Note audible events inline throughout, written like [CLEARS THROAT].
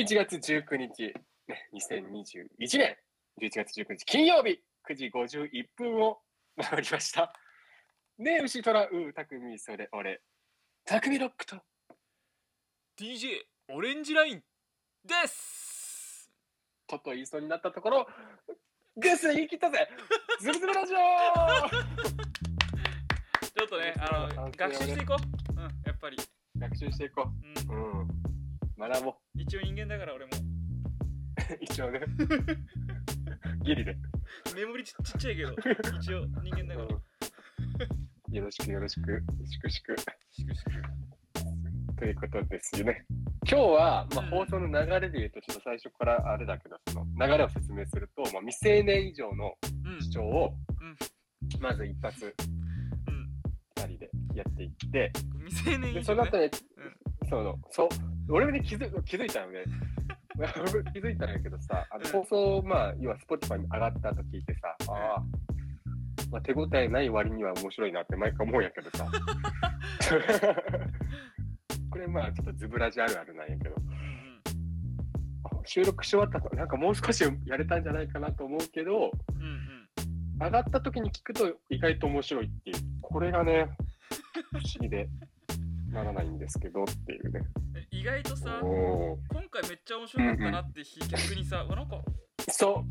11月19日、ね、2021年11月19日金曜日9時51分を回りました。ねえ、牛虎、う、たくみ、それ、俺、たくみロックと、DJ オレンジラインです。とっと言いそうになったところ、グス言い切ったぜ。ズルズルラジオ [LAUGHS] ちょっとねあの学習していこう。うんやっぱり、学習していこう。う。うん。学ぼう。ん、一応人間だから俺も [LAUGHS] 一応ね。[LAUGHS] ギリで。メモリちちっちゃいけど一応人間だからうんよろしくよろしく。しくしく。しくしくということですよね。今日は、まあ、うん放送の流れで言うと、ちょっと最初からあれだけど、その流れを説明すると、まあ、未成年以上のうん主張を、うんまず一発うん2人でやっていって、未成年で以上、ね、その後ね、うんその、そう、俺もね、気づ気づいたのね。[LAUGHS] 俺気づいたんだけどさ、あのうん。放送、まあ、要は Spotify に上がったと聞いてさ、ああ、まあ、手応えない割には面白いなって毎回思うんやけどさ。[LAUGHS] これまあちょっとズブラジあるあるなんやけど、うん収録し終わった後、なんかもう少しやれたんじゃないかなと思うけど、うんうん。上がった時に聞くと意外と面白いっていう、これがね、不思議でならないんですけどっていうね。え意外とさ今回めっちゃ面白かったなって日逆にさ、[LAUGHS] なんかそ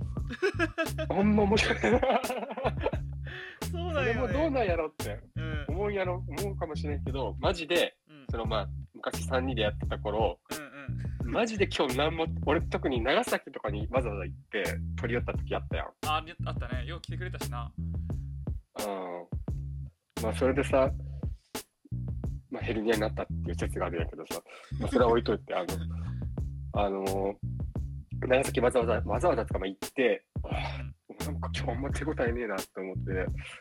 う。[LAUGHS] あんま面白い。そうそれもどうなんやろってうん思うやろ、思うかもしれんけど、マジで、うんそのまあ、昔3人でやってた頃、うんうんマジで今日何も、俺特に長崎とかにわざわざ行って取り寄った時あったやん。ありあったねよう来てくれたしなうん。まあ、それでさ、まあ、ヘルニアになったっていう説があるんやけどさ、まあ、それは置いといて、あの、あの長崎わざわざ、わざわざとかまあ行って、あーなんか今日あんま手応えねえなと思って、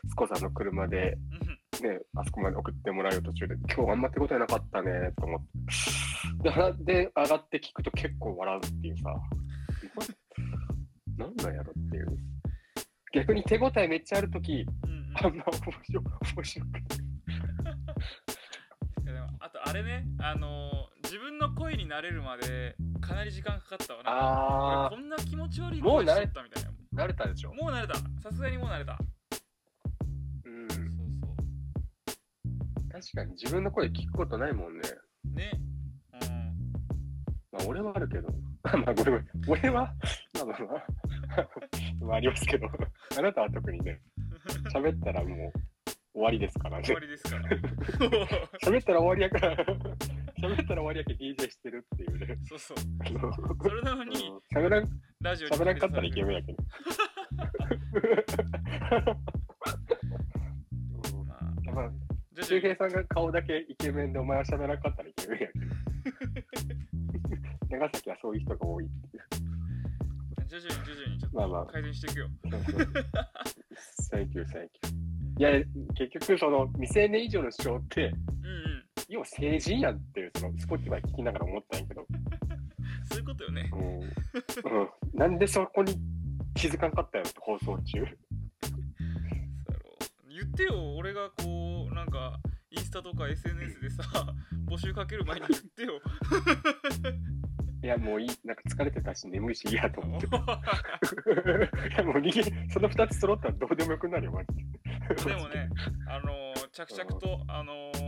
スコさんの車で、うんね、あそこまで送ってもらう途中で、今日あんま手応えなかったねと思って。で、上がって聞くと結構笑うっていうさ、[LAUGHS] なんなんやろっていう。逆に手応えめっちゃあるとき、うんうんあんま面白面白くない。とあれねあのー自分の声になれるまでかなり時間かかったわな。あ俺こんな気持ち悪いもう慣れ声しとったみたいな。ー、慣れたでしょ？もう慣れた。さすがにもう慣れた。うん。そう確かに自分の声聞くことないもんね。そうね。うん。まあ、俺はあるけど。[LAUGHS] まあ、ごめんごめん。俺は、まあまあまあ、[LAUGHS] まあ、ありますけど、[LAUGHS] あなたは特にね、喋ったらもう終わりですからね終。わりですから [LAUGHS] 喋ったら終わりやから、[LAUGHS] 喋ったら終わりやけど DJ してるっていうね。そうそうそれなのにうん喋らん、ラジオに喋らんかったらイケメンやけど。うんまあまあ、徐周平さんが顔だけイケメンでお前は喋らんかったらイケメンやけど。[LAUGHS] 長崎はそういう人が多いっていう。徐々に徐々にちょっまあまあと改善していくよ Thank you、Thank you。いや、結局、その未成年以上の主張って、うんうん。要は成人やんっていう、そのスポティファイ聞きながら思ったんやけど、[LAUGHS] そういうことよね。うん。うん、なんでそこに気づかんかったやろって放送中。言ってよ俺がこうなんかインスタとか SNS でさ [LAUGHS] 募集かける前に言ってよ。いや、もういい、なんか疲れてたし、眠いし、いいやと思って。[LAUGHS] いや、もう逃げ、その2つ揃ったらどうでもよくなるよ、マジで。でもね、[LAUGHS] あのー着々と、あのー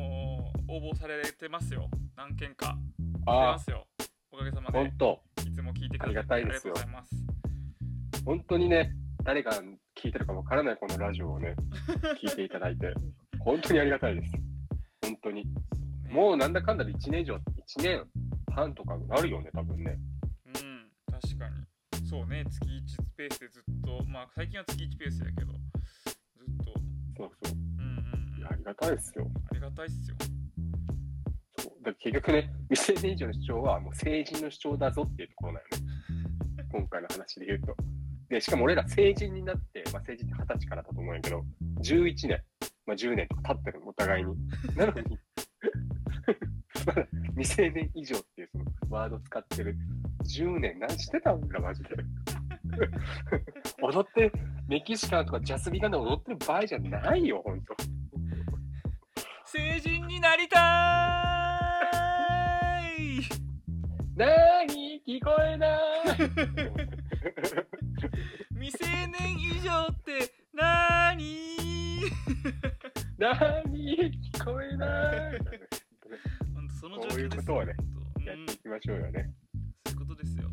応募されてますよ。何件か。出あますよ。おかげさまあ、で本、当いつも聞いてくださってありがたいですよありがとうございます。本当にね、誰が聞いてるかわからないこのラジオをね、[LAUGHS] 聞いていただいて、本当にありがたいです。本当に。そうねもうなんだかんだで1年以上、1年半とかなるよね、多分ね。うん、確かに。そうね、月1スペースでずっと、まあ最近は月1ペースやけど、ずっと、そうそう。うんうんありがたいですよ。ありがたいっすよ。そうだ結局ね、未成年以上の主張はもう成人の主張だぞっていうところだよね。[LAUGHS] 今回の話で言うと。で、しかも俺ら成人になって、まあ、成人って二十歳からだと思うんやけど、11年、まあ、10年とか経ってるのお互いに。[LAUGHS] なのに、[LAUGHS] まだ未成年以上っていうそのワード使ってる10年何してたんだマジで。[LAUGHS] 踊って、メキシカンとかジャスビガンで踊ってる場合じゃないよ、ほんと。成人になりたーい。何に聞こえない。[LAUGHS] 未成年以上ってなーになに聞こえない。[LAUGHS] その状こういう況ですことをねほんとうん。やっていきましょうよね。そういうことですよ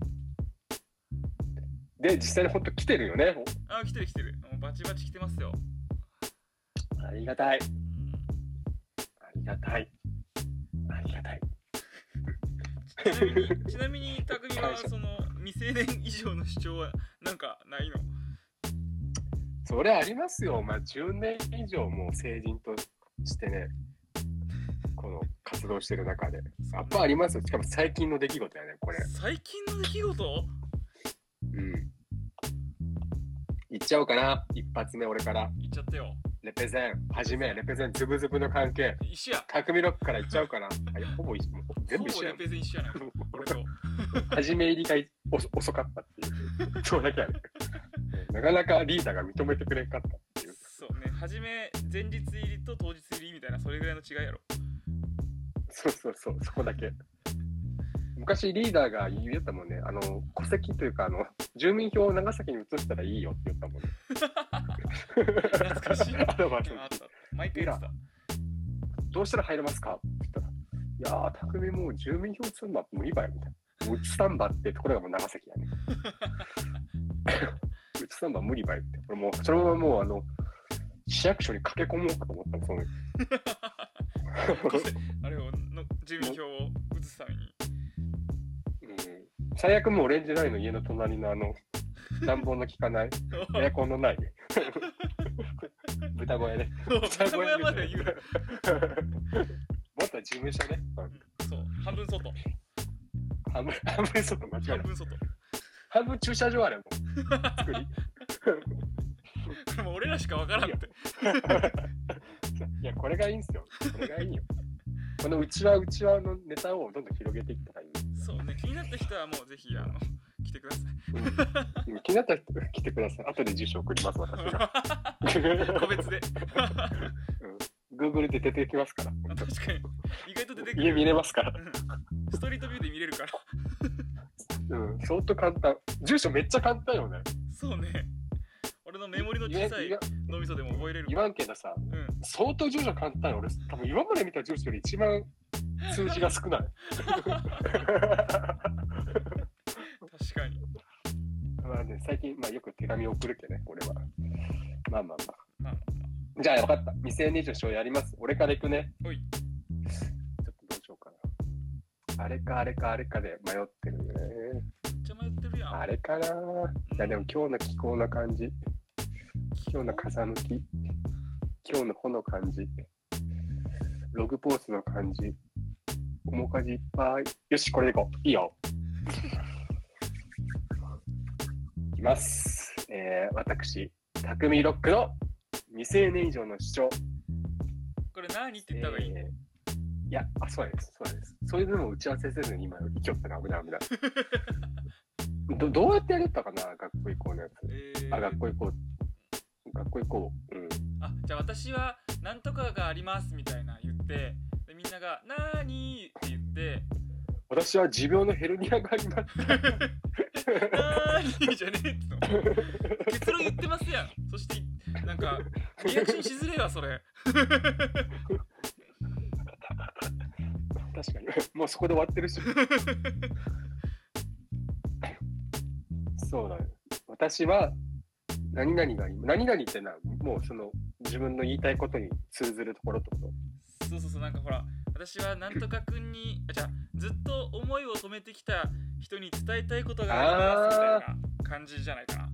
で、実際に本当来てるよね。あ来てる来てるもうバチバチ来てますよ、ありがたい。うんありがたい。ありがたい。ちなみにちなみに匠はその未成年以上の主張はなんかないの？それありますよ。まあ、10年以上もう成人としてね、この活動してる中で。やっぱありますよ。しかも最近の出来事やね、これ。最近の出来事？うん。いっちゃおうかな。一発目、俺から。言っちゃったよレペゼン、はじめ、レペゼン、ズブズブの関係。一緒や匠ロックからいっちゃおうかな。[LAUGHS] あいやほぼ一緒。全部一緒やレ。ペゼン一緒やない俺と初め入りが遅遅かったっていう。それだけやね。なかなかリーダーが認めてくれんかったっていう。そうね初め前日入りと当日入りみたいなそれぐらいの違いやろそうそうそう、そこだけ。昔リーダーが言ったもんね、あの、戸籍というか、あの、住民票を長崎に移したらいいよって言ったもんね。懐かしい [LAUGHS] アドバイった毎回言ってたどうしたら入れますかって言ったら、いやー、匠もう住民票移すのは無理ばよ、みたいな。もう移さんばってところがもう長崎やね。[LAUGHS] 移さんば無理ばよって。俺もう、そのままもう、あの、市役所に駆け込もうかと思ったの、その [LAUGHS] あれをの住民票を移すためにうん最悪もうオレンジラインの家の隣のあの、暖房の効かない、[LAUGHS] エアコンのない、[LAUGHS] 豚小屋ね。豚小屋まで言うなもっと事務所ね。うんそう半分外半分、半分外間違えた。半分外こ半分駐車場あるもん。作り。れもう俺らしかわからんっていや、これがいいんすよ。これがいいよ。このうちわうちわのネタをどんどん広げていったらいい。そうね気になった人はもうぜひあの来てくださいうん気になった人来てください。後で住所送ります、私が。[LAUGHS] 個別で Google で出てきますから。あ確かに意外と出てくる家見れますから。うんストリートビューで見れるからうん、相当簡単。住所めっちゃ簡単よね。そうね俺のメモリの小さい脳みそでも覚えれる言わんけどさ、うん相当住所簡単よ。俺、多分今まで見た住所より一番数字が少ない。確かにまあね、最近、まあ、よく手紙送るけどね、俺は。まあまあままあまああ。じゃあ、分かった。未成年以上賞やります。俺から行くね。ほいちょっとどうしようかな。あれか、あれか、あれかで迷ってるね。めっちゃ迷ってるやんあれかな。いや、でも今日の気候の感じ。今日の風向き。今日の穂の感じ。ログポーズの感じ。面かじいっぱい。よし、これでいこう。いいよ。いきます。えー、私、匠ロックの未成年以上の主張。これ何って言った方がいい、えーいや、あ、そうです、そうです。そういうのも打ち合わせせずに今、生きよったら危ない危ない。[LAUGHS] どどうやってやるったかな、学校行こうのやつ。えーあ、学校行こう。学校行こう。うん。あじゃあ私はなんとかがありますみたいな言ってでみんなが「なーに?」って言って私は持病のヘルニアがあります。「なーに?」じゃねえっての結論言ってますやんそしてなんかリアクションしづれえわそれ確かに。もうそこで終わってるし。そうだね。私は、何々が。何々ってのは、もうその、自分の言いたいことに通ずるところってことそうそうそうなんかほら私はなんとかくんにあじゃあずっと思いを止めてきた人に伝えたいことがありますみたいな感じじゃないかな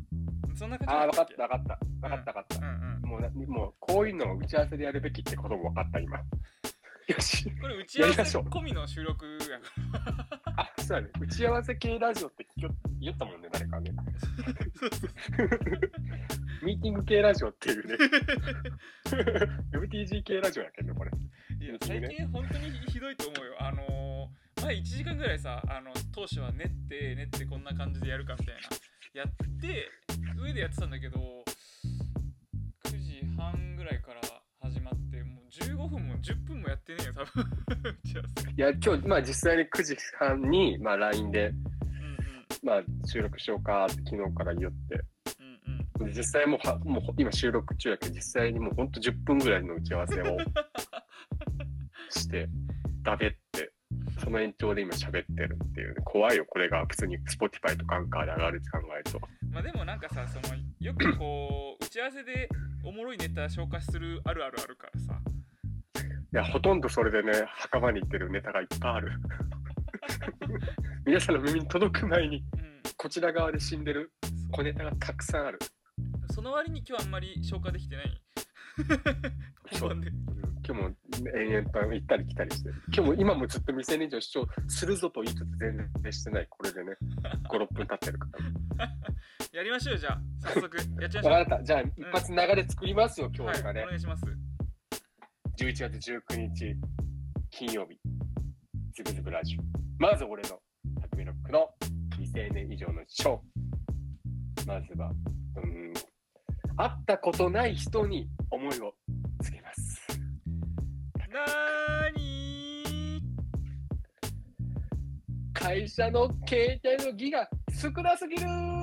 そんな感じああ、分かっけた、分かった。分かった、分かった。うんうんもうな、もう、こういうのを打ち合わせでやるべきってことも分かった、今。[LAUGHS] よし。これ打ち合わせ込みの収録やからあ、そうだね。打ち合わせ系ラジオって言言ったもんね、誰かね。[LAUGHS] ミーティング系ラジオっていうね。[LAUGHS] MTG 系ラジオやけど、これ。いや最近本当にひどいと思うよ。あのー、前1時間ぐらいさ、あの当初は練って練ってこんな感じでやるかみたいな。やって上でやってたんだけど9時半ぐらいから始まってもう15分も10分もやってねえよ多分。いや、今日、まあ実際に9時半に、まあ LINE で、うんまあ、収録しようかって昨日から言って、実際もうはもう今収録中やけど、実際にもうほんと10分ぐらいの打ち合わせを [LAUGHS] して、だべって、その延長で今喋ってるっていう、ね、怖いよ、これが普通に Spotify とかアンカーで上がるって考えると。まあでもなんかさそのよくこう [CLEARS THROAT] 打ち合わせでおもろいネタ消化するあるあるあるからさいや、ほとんどそれでね、墓場に行ってるネタがいっぱいある。[LAUGHS] 皆さんの耳に届く前に、うんこちら側で死んでる小ネタがたくさんある。その割に今日あんまり消化できてない [LAUGHS] 今日も延々と行ったり来たりして、今日も今もずっと未成年以上主張するぞと言いつつ全然してない、これでね、5、6分経ってるから。[LAUGHS] やりましょうじゃあ。早速やっちゃいましょう。わかった、じゃあ一発流れ作りますよ、今はい日がね。お。願いします。11月19日、金曜日、ズブズブラジオ。まず俺の匠ロックの未成年以上のショー。まずは、うん、会ったことない人に思いをつけます。なーに会社の携帯のギガ少なすぎるー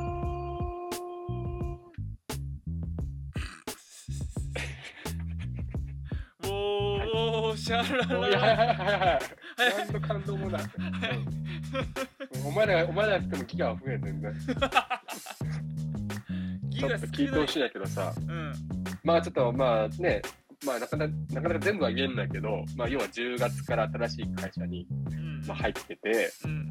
おーシャラいやはいラはいはいはい。感動もなお前ら、お前らってもギガは増え全然。ギちょっと聞いてほしいんやけどさ、うん。まあちょっとまあね、まあなかなかなかなか全部は言えんだけど、まあ要は10月から新しい会社に、うん。まあ、入ってて、うん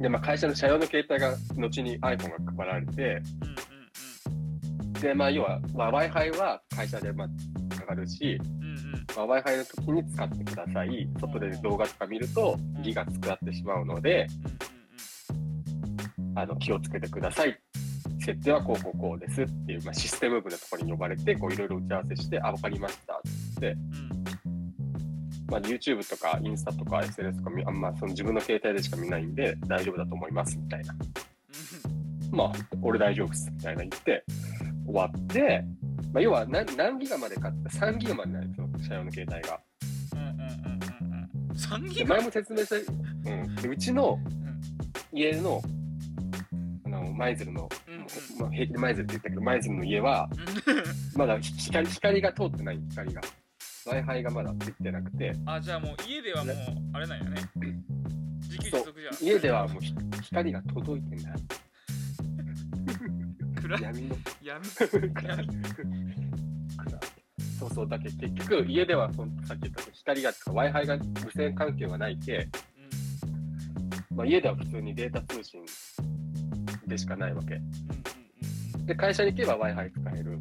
でまあ会社の社用の携帯が後に iPhone が配られて、うんでまあ要は、まあ、Wi-Fi は会社でまあ上がるし、うんうん。うんまあ、Wi-Fi の時に使ってください。外で動画とか見るとギガ使ってしまうので、あの気をつけてください。設定はこうこうこうですっていう、まあ、システム部のところに呼ばれて、こういろいろ打ち合わせして、あ、わかりましたって、まあ、YouTube とかインスタとか SNS とかみあんまその自分の携帯でしか見ないんで大丈夫だと思いますみたいな。まあ、俺大丈夫っすみたいな言って終わって、まあ、要は何何ギガまで買った ?3 ギガまでないその社用の携帯が。うんうんうんうんうんうん3ギでガ前も説明した、うん、でうちの家のあの舞鶴の、まあ、平気で舞鶴って言ったけど舞鶴の家はまだ光光が通ってない光が。Wi-Fi がまだついてなくて。あじゃあもう家ではもうあれなんやね。自給自足じゃん家ではもうひ光が届いてない。闇の。闇。そうそうだけど結局家ではそのさっき言った光が Wi-Fi が無線関係はない。け、まあ、家では普通にデータ通信でしかない。わけうんうんうんで会社に行けば Wi-Fi 使える。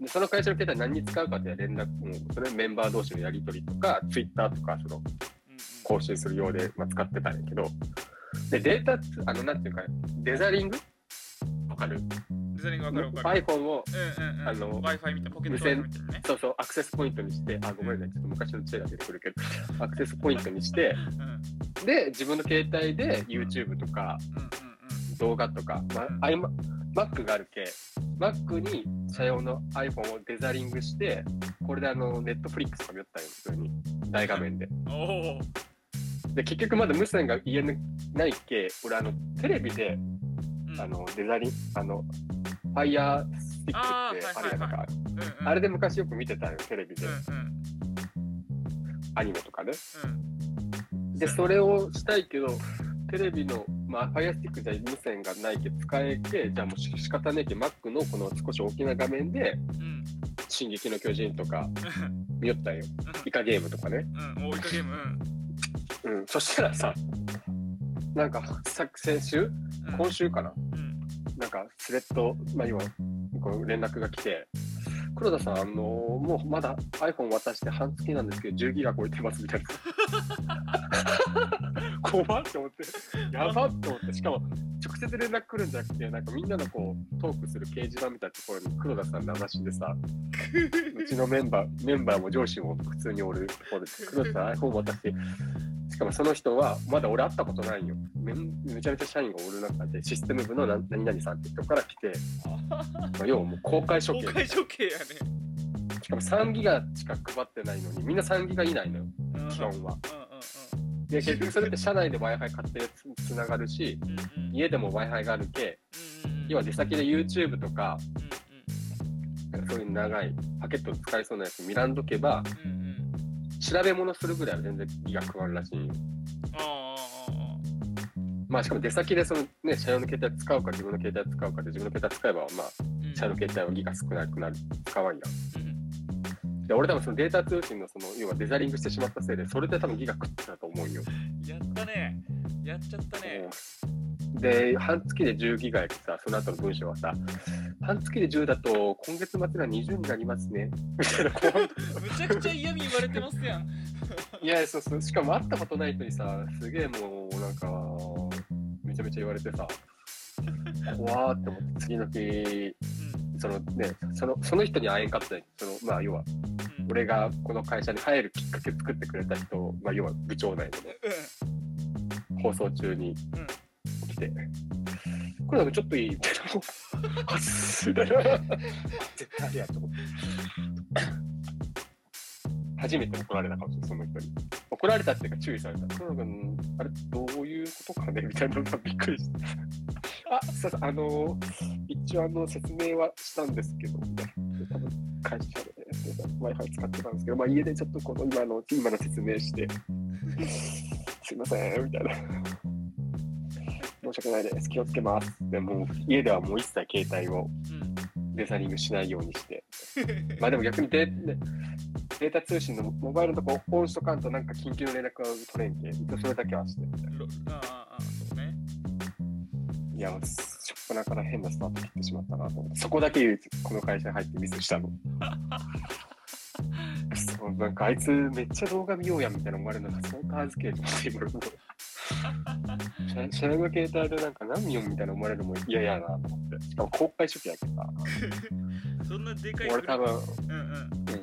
でその会社の携帯何に使うかって連絡もそれメンバー同士のやり取りとか Twitter とかそのうんうん更新するようで、まあ、使ってたんやけど。でデータあのなんていうかデザリング？わかる？デザインがわかるわかる。iPhone をうんうんうん。あの Wi-Fi みたポケット無線ね。そうそうアクセスポイントにしてあごめんねちょっと昔の知恵が出てくるけど [LAUGHS] アクセスポイントにしてうんで自分の携帯で YouTube とかうんうん動画とか、まあ、iMac Mac があるけ Mac に社用の iPhone をデザリングしてこれであの Netflix とか見よったよ普通に。大画面で。で結局まだ無線が家にないけ俺あのテレビでうん。あのデザリンあの Fire Stick ってあれやなんかあれで昔よく見てたよテレビで。うんうん。アニメとかでうん。でそれをしたいけどテレビの、まあ、Fire Stick じゃ無線がないけ使えけじゃあもうし仕方ねえけ Mac のこの少し大きな画面でうん「進撃の巨人」とか見よったん。よイカゲームとかね。うん。おイカゲーム。うん。そしたらさなんかさ先週？うん。今週かな？うん。なんかスレッド、まあ、今こう連絡が来て黒田さん、あのもうまだ iPhone 渡して半月なんですけど、10ギガ超えてますみたいな。[LAUGHS] 怖っって思って、やばって思って、しかも直接連絡来るんじゃなくて、なんかみんなのこうトークする掲示板みたいなところに黒田さんの話でさ、[LAUGHS] うちのメンバー、メンバーも上司も普通におるところで、黒田さん iPhone 渡して、しかもその人はまだ俺会ったことないよ。めめちゃめちゃ社員がおる中で、システム部の何何々さんって人から来て、[LAUGHS] まあ、要はもう公開処刑。公開処刑やね。しかも3ギガしか配ってないのに、みんな3ギガ以内のよ、うん。基本は。で結局それって社内で Wi-Fi 勝手につつながるし、家でも Wi-Fi があるけ、要は出先で YouTube とか、そういう長いパケットを使いそうなやつ見らんとけば、調べ物するぐらいは全然ギガ食わんらしいんよ。まあしかも出先でそのね、社用の携帯使うか自分の携帯使うかで自分の携帯使えば、まあ、うん社用の携帯はギガ少なくなる、使わんやん。うんで、俺多分そのデータ通信のその、要はデザリングしてしまったせいで、それで多分ギガ食ってたと思うんよ。やったねやっちゃったねで、半月で10ギガやさ、その後の文章はさ、半月で10だと今月末には20になりますね。みたいな、こむちゃくちゃ嫌味言われてますやん。う [LAUGHS] いや、そうそう、しかも会ったことない人にさ、すげえもう、なんか、めちゃめちゃ言われてさ、怖ーって思って、次の日、うん。そのね、そのその人に会えんかったりその、まあ、要は、うん。俺がこの会社に入るきっかけ作ってくれた人、まあ、要は部長内でね、放送中にて、これなんかちょっといいみたいな、はっすみたいな、絶対あれやと思って。初めて怒られたかもしれない、その人に。怒られたっていうか注意された。なんかうんあれ、どういうことかねみたいなのがびっくりして。あ、すいません、あの一応あの説明はしたんですけど、みたいな。多分会社で、Wi-Fi 使ってたんですけど、まあ家でちょっとこの今の、今の説明して、すいません、みたいな。申し訳ないです。気をつけます。でもう家ではもう一切携帯をうんデザリングしないようにして。まあでも逆にデ,、ータ通信のモバイルのとこオンしとかんとなんか緊急の連絡は取れんけ。一応それだけはして。ろああああそうねいや、しょっぱなから変なスタート切ってしまったなと思って。そこだけ唯一この会社に入ってミスしたの。[LAUGHS] そうなんかあいつめっちゃ動画見ようやんみたいな思われるのが相当恥ずけえと思って今もう社社用の携帯でなんか何見ようみたいな思われるのも嫌やなと思って。しかも公開初期やけどさ。そんなでかい俺多分、うんうん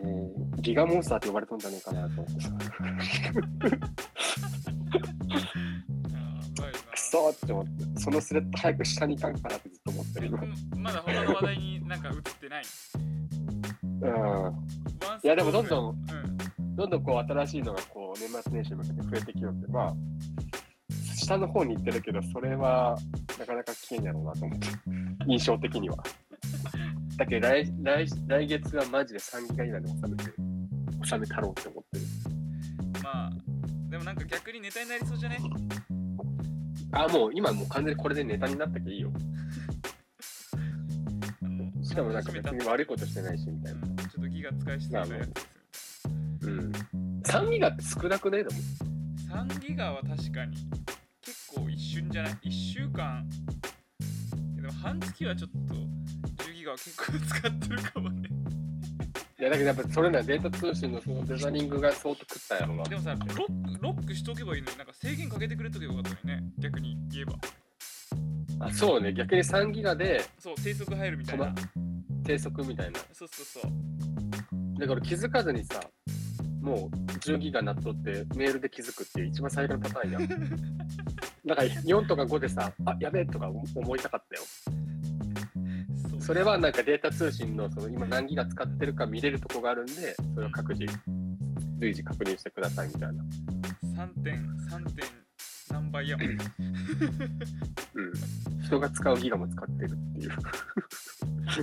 うんギガモンスターって呼ばれとんじゃねえかなと思ってさ。そーって思って、そのスレッド早く下に行かんかなってずっと思ってる今。うんまだ他の話題になんか映ってない？うん。いやでもどんどんうんどんどんこう新しいのがこう年末年始に向けて増えてきよって、まあ、下の方に行ってるけど、それはなかなか危険やろうなと思って、印象的には。だけど来来来月はマジで3ギガ以内で収めて、収めたろうって思ってる。まあでもなんか逆にネタになりそうじゃね？あ、もう今もう完全にこれでネタになったけどいいよ。しかもなんか別に悪いことしてないしみたいな。ちょっとギガ使いすぎたやつですうん。3ギガって少なくない？でも。みたいな3ギガは確かに結構一瞬じゃない ?1 週間でも半月はちょっと10ギガは結構使ってるかもねいやだけどやっぱそれならデータ通信のそのデザリングが相当食ったんやろな。でもさロックロックしとけばいいのになんか制限かけてくれとけばよかったのにね逆に言えばあそうね、逆に3ギガでそう低速入るみたいな低速みたいな。そうそうそうだから気づかずにさ、もう10ギガなっとってメールで気づくっていう一番最悪のパターンやん。[LAUGHS] だから4とか5でさ、あやべえとか思いたかったよ。それはなんかデータ通信のその今何ギガ使ってるか見れるとこがあるんで、それを各自随時確認してくださいみたいな。3点3点何倍やもんうん。人が使うギガも使ってるっていう。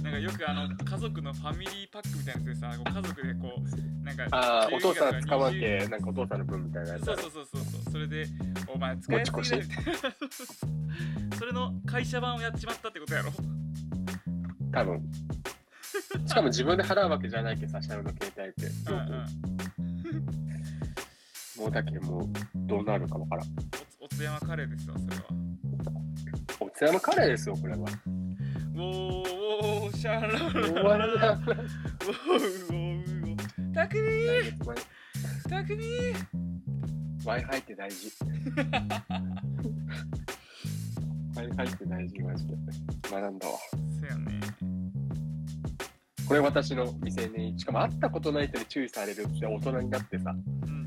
なんかよくあの家族のファミリーパックみたいなやつでさ家族でこうなんかああ、10お父さん使わん20け、なんかお父さんの分みたいなやつ。そうそうそうそうそうそれでお前使いすぎだみたいなそれの会社版をやっちまったってことやろ多分。[LAUGHS] しかも自分で払うわけじゃないけどさ、社用の携帯って。うんうんもうだけもうどうなるかわからん。おつおつやまカレーですわそれはお津山カレーですよ、これは。おーおーシャーララ終わらなおーおーおーたくみーたくみー Wi-Fi って大事。って大事、マジで。学んだわ。そやねこれ私の未成年、しかも会ったことない人に注意されるって大人になってさ、うんうんうん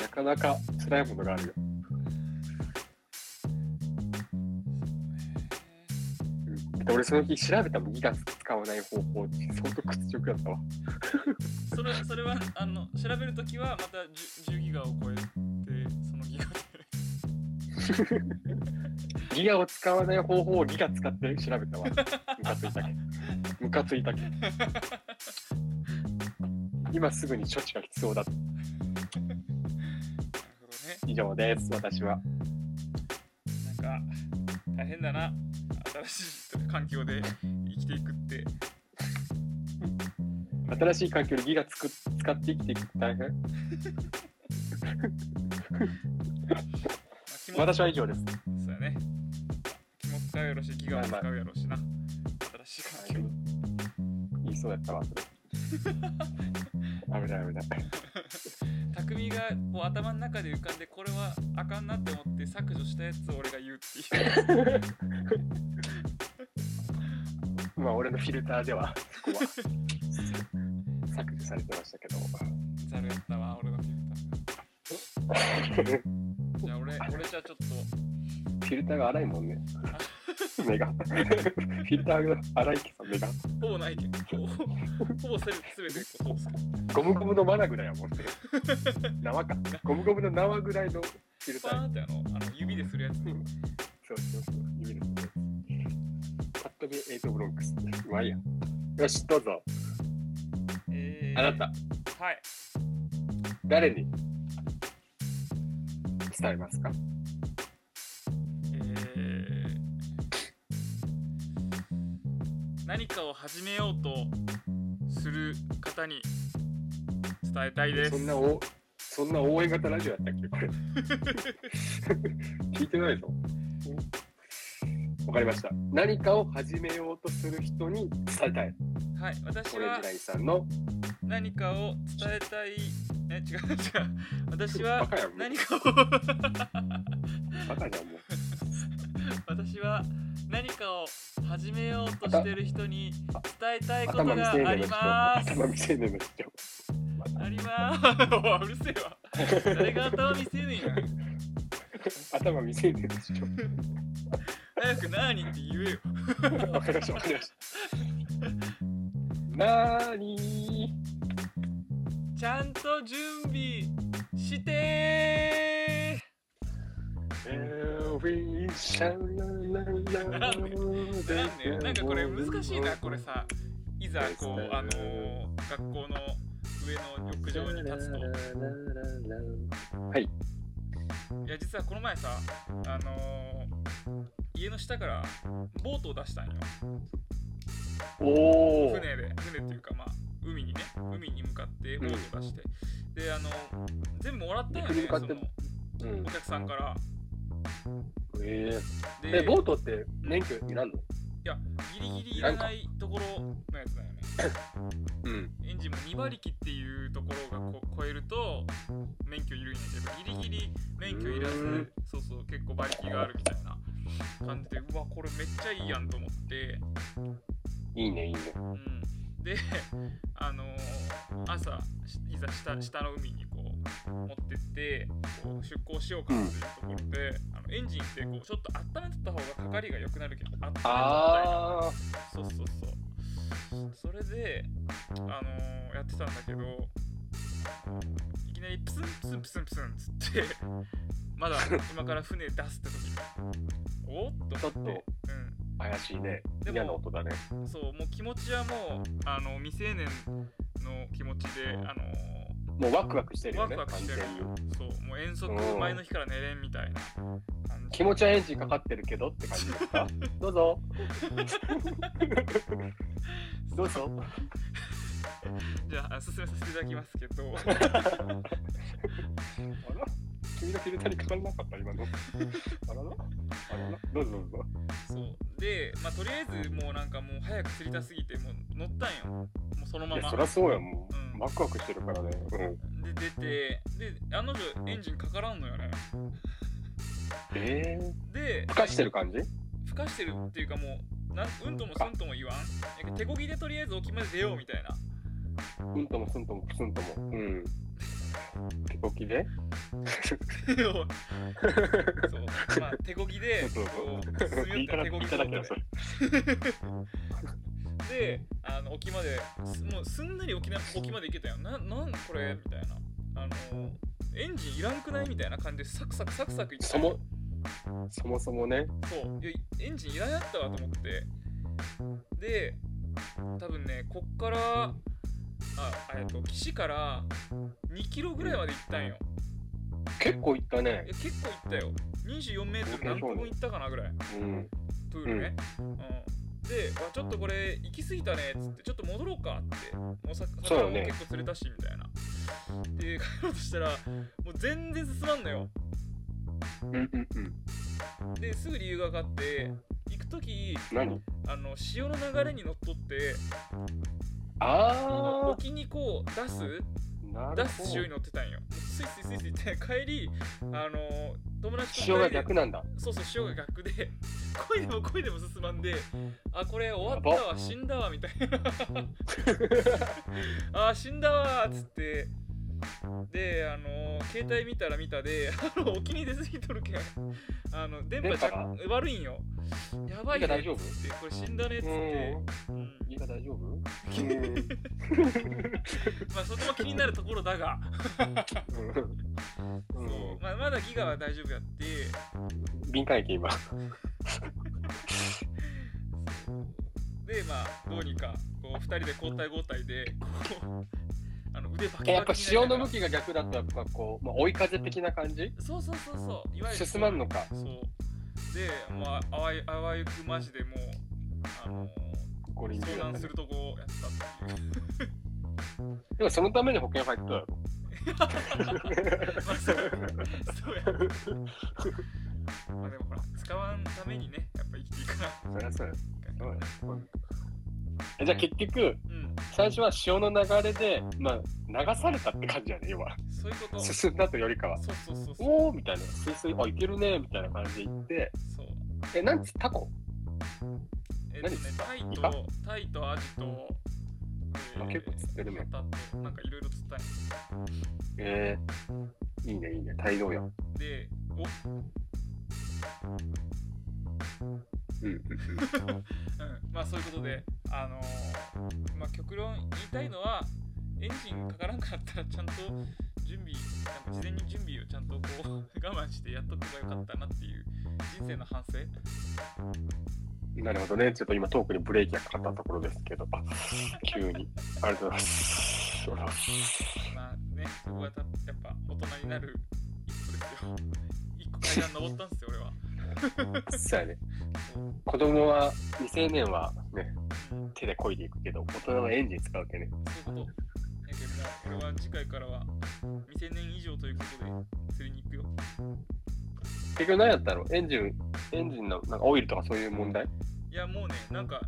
なかなか辛いものがあるよ。うん、だって俺その日調べたもん、ギガ使わない方法って相当屈辱だったわ。それそれはあの調べるときはまた 10, 10ギガを超えてそのギガで [LAUGHS] ギガを使わない方法をギガ使って調べたわ。[LAUGHS] ムカついたけ。ムカついたけ。今すぐに処置が必要だ。なるほどね以上です、私は。なんか大変だな新しい環境で生きていくって新しい環境でギガつく使って生きていくって大変？[LAUGHS] 私は以上です。やろしギガも使うやろしな新しい環境言いそうやったわ、それ。[LAUGHS] 危ない危ない。匠がこう頭の中で浮かんでこれはあかんなって思って削除したやつを俺が言うっていう [LAUGHS] まあ、俺のフィルターでは、そこは削除されてましたけど。ざるやったわ俺のフィルター [LAUGHS] じゃあ俺俺じゃあちょっとフィルターが荒いもんね。目が。フィルターが荒いけど、目が。ほぼないけどほぼほぼすべてこう通すゴムゴムの罠ぐらいはもんね。縄か。ゴムゴムの縄ぐらいのフィルター。パーンってあのあの指でするやつそうそうそう。指ですね。パッと見エイトブロンクス。まあいいや。よし、どうぞ。えー、あなた、はい誰に伝えますか？何かを始めようとする方に伝えたいですそんなお、そんな応援型ラジオやったっけ？これ。[LAUGHS] 聞いてないぞ。わかりました。何かを始めようとする人に伝えたい。はい私はさんの何かを伝えたいえ違う違う私は何かを [LAUGHS] バカじゃんもう。私は何かを始めようとしてる人に伝えたいことがあり。ます頭未成年の人。ありますうるせえわ誰が頭見せねえよ頭未成年。早く何って言えよわかりました、わかりました。なーにちゃんと準備してなんでなんでなんかこれ難しいなこれさいざこうあのー学校の上の浴場に立つとはい。や実はこの前さあのー家の下からボートを出したんよおー。船で船っていうかまあ海にね海に向かってボート出して、であの全部もらったよねそ陸に向かってのうんお客さんからえー、でえ、ボートって免許いらんの？いやギリギリいらないところのやつだよね。[LAUGHS] うん。エンジンも2馬力っていうところがこ超えると免許いるんやけどギリギリ免許いらずそうそう結構馬力があるみたいな感じでうわこれめっちゃいいやんと思って。いいね、いいね。うんであのー朝しいざ下下の海にこう持ってってこう出港しようかなっていうところで、あのエンジンってこうちょっと温めとった方がかかりが良くなるけど温めとったんやあそうそうそう。それであのーやってたんだけどいきなりプスンプスンプスンプスンっつってまだ今から船出すって時。におっと思って。ー、怪しいね。嫌な音だね。うんそうもう気持ちはもうあの未成年の気持ちであのもうワクワクしてるよね、ワクワクしてるに。そうもう遠足うん前の日から寝れんみたいな気持ちはエンジンかかってるけどって感じですか？[LAUGHS] どうぞ。どうぞ。じゃあ進めさせていただきますけど [LAUGHS] [LAUGHS] 君のフィルターにかからなかった今の。あらら？あらら？どうぞどうぞ。そうでまあとりあえずもうなんかもう早く釣りたすぎてもう乗ったんよもうそのまいや、まそりゃそうやもう。うんワクワクしてるからね。うん。で出てで案の定エンジンかからんのよねえー、でふかしてる感じ？ふかしてるっていうかもうなんうんともすんとも言わん？なんか手こぎでとりあえず沖まで出ようみたいなうんともすんともすんとも。うん。手こきで？[LAUGHS] そう。まあ手こぎでそうそうった手こぎ言いただけどそれ。であの沖まですもうすんなり沖な沖まで行けたよななんこれ？みたいな。あのエンジンいらんくない？みたいな感じでサクサクサクサクいってそもそもそもね。そう。いやエンジンいらんやったわと思って。で多分ねこっからあえっと岸から2キロぐらいまで行ったんよ。結構いったね。いや。結構行ったよ。24メートル何個分行ったかなぐらい。うん。プールね、うん。であちょっとこれ行き過ぎたねっつってちょっと戻ろうかって。もう魚も結構釣れたしみたいな。で帰ろうとしたらもう全然進まんのよ。うんうんうん。ですぐ理由が分かって行く時何？あの潮の流れにのっとってあ沖にこう出す？出。す潮に乗ってたんよ。スイスイスイスイって帰りあの友達と潮が逆なんだ。そうそう潮が逆で恋でも恋でも進まんであこれ終わったわ死んだわみたいな。[LAUGHS] あ死んだわっつってであの携帯見たら見たであの沖に出過ぎとるけん。あの電波じゃ悪いんよ。やばいねっつってこれ死んだねっつって。うん。いいか大丈夫？うん。[LAUGHS] まあそこも気になるところだが。うん。そう。まあ、まだギガは大丈夫やって。敏感域今。[LAUGHS] でまあどうにかこう2人で交代交代でこうあの腕バキバキやっぱ潮の向きが逆だとやっぱこう、まあ、追い風的な感じ？そうそうそうそう。いわゆる進まんのか。そう。でまああわいあわゆくマジでもうあの五輪中遭だったね難するとこやったっていう。でもそのために保険入ったやろ。[LAUGHS] まあそうそうや。まあでもほら使わんためにねやっぱ生きていかな。そりゃそうや。いかんからねえじゃあ結局、うん。最初は潮の流れで、まあ、流されたって感じやね、要は。そういうこと。進んだとよりかは。そうそうそうそう。おーみたいな、スイスイ、あ、いけるねみたいな感じで行って、そう。え、なんつタコ？えっとねタイとタイとアジと、あ結構釣ってるね。なんかいろいろ釣ったんや。えー、いいね、いいね、大量や。でおうん、まあそういうことで、あのーまあ極論言いたいのは、エンジンかからんかったらちゃんと準備、なんか事前に準備をちゃんとこう我慢してやっとけばよかったなっていう人生の反省。うん。なるほどね、ちょっと今トークにブレーキがかかったところですけど、あ急に。ありがとうございます。まあね、そこがたやっぱ大人になる一歩ですよ。一個階段登ったんですよ、俺は。そうやね。子供は、未成年はね、うん手で漕いでいくけど、大人はエンジン使うわけね。そういうこと。やけどもう俺は次回からは未成年以上ということで釣りに行くよ。結局何やったのエンジン、エンジンのなんかオイルとかそういう問題？いやもうね、なんかよ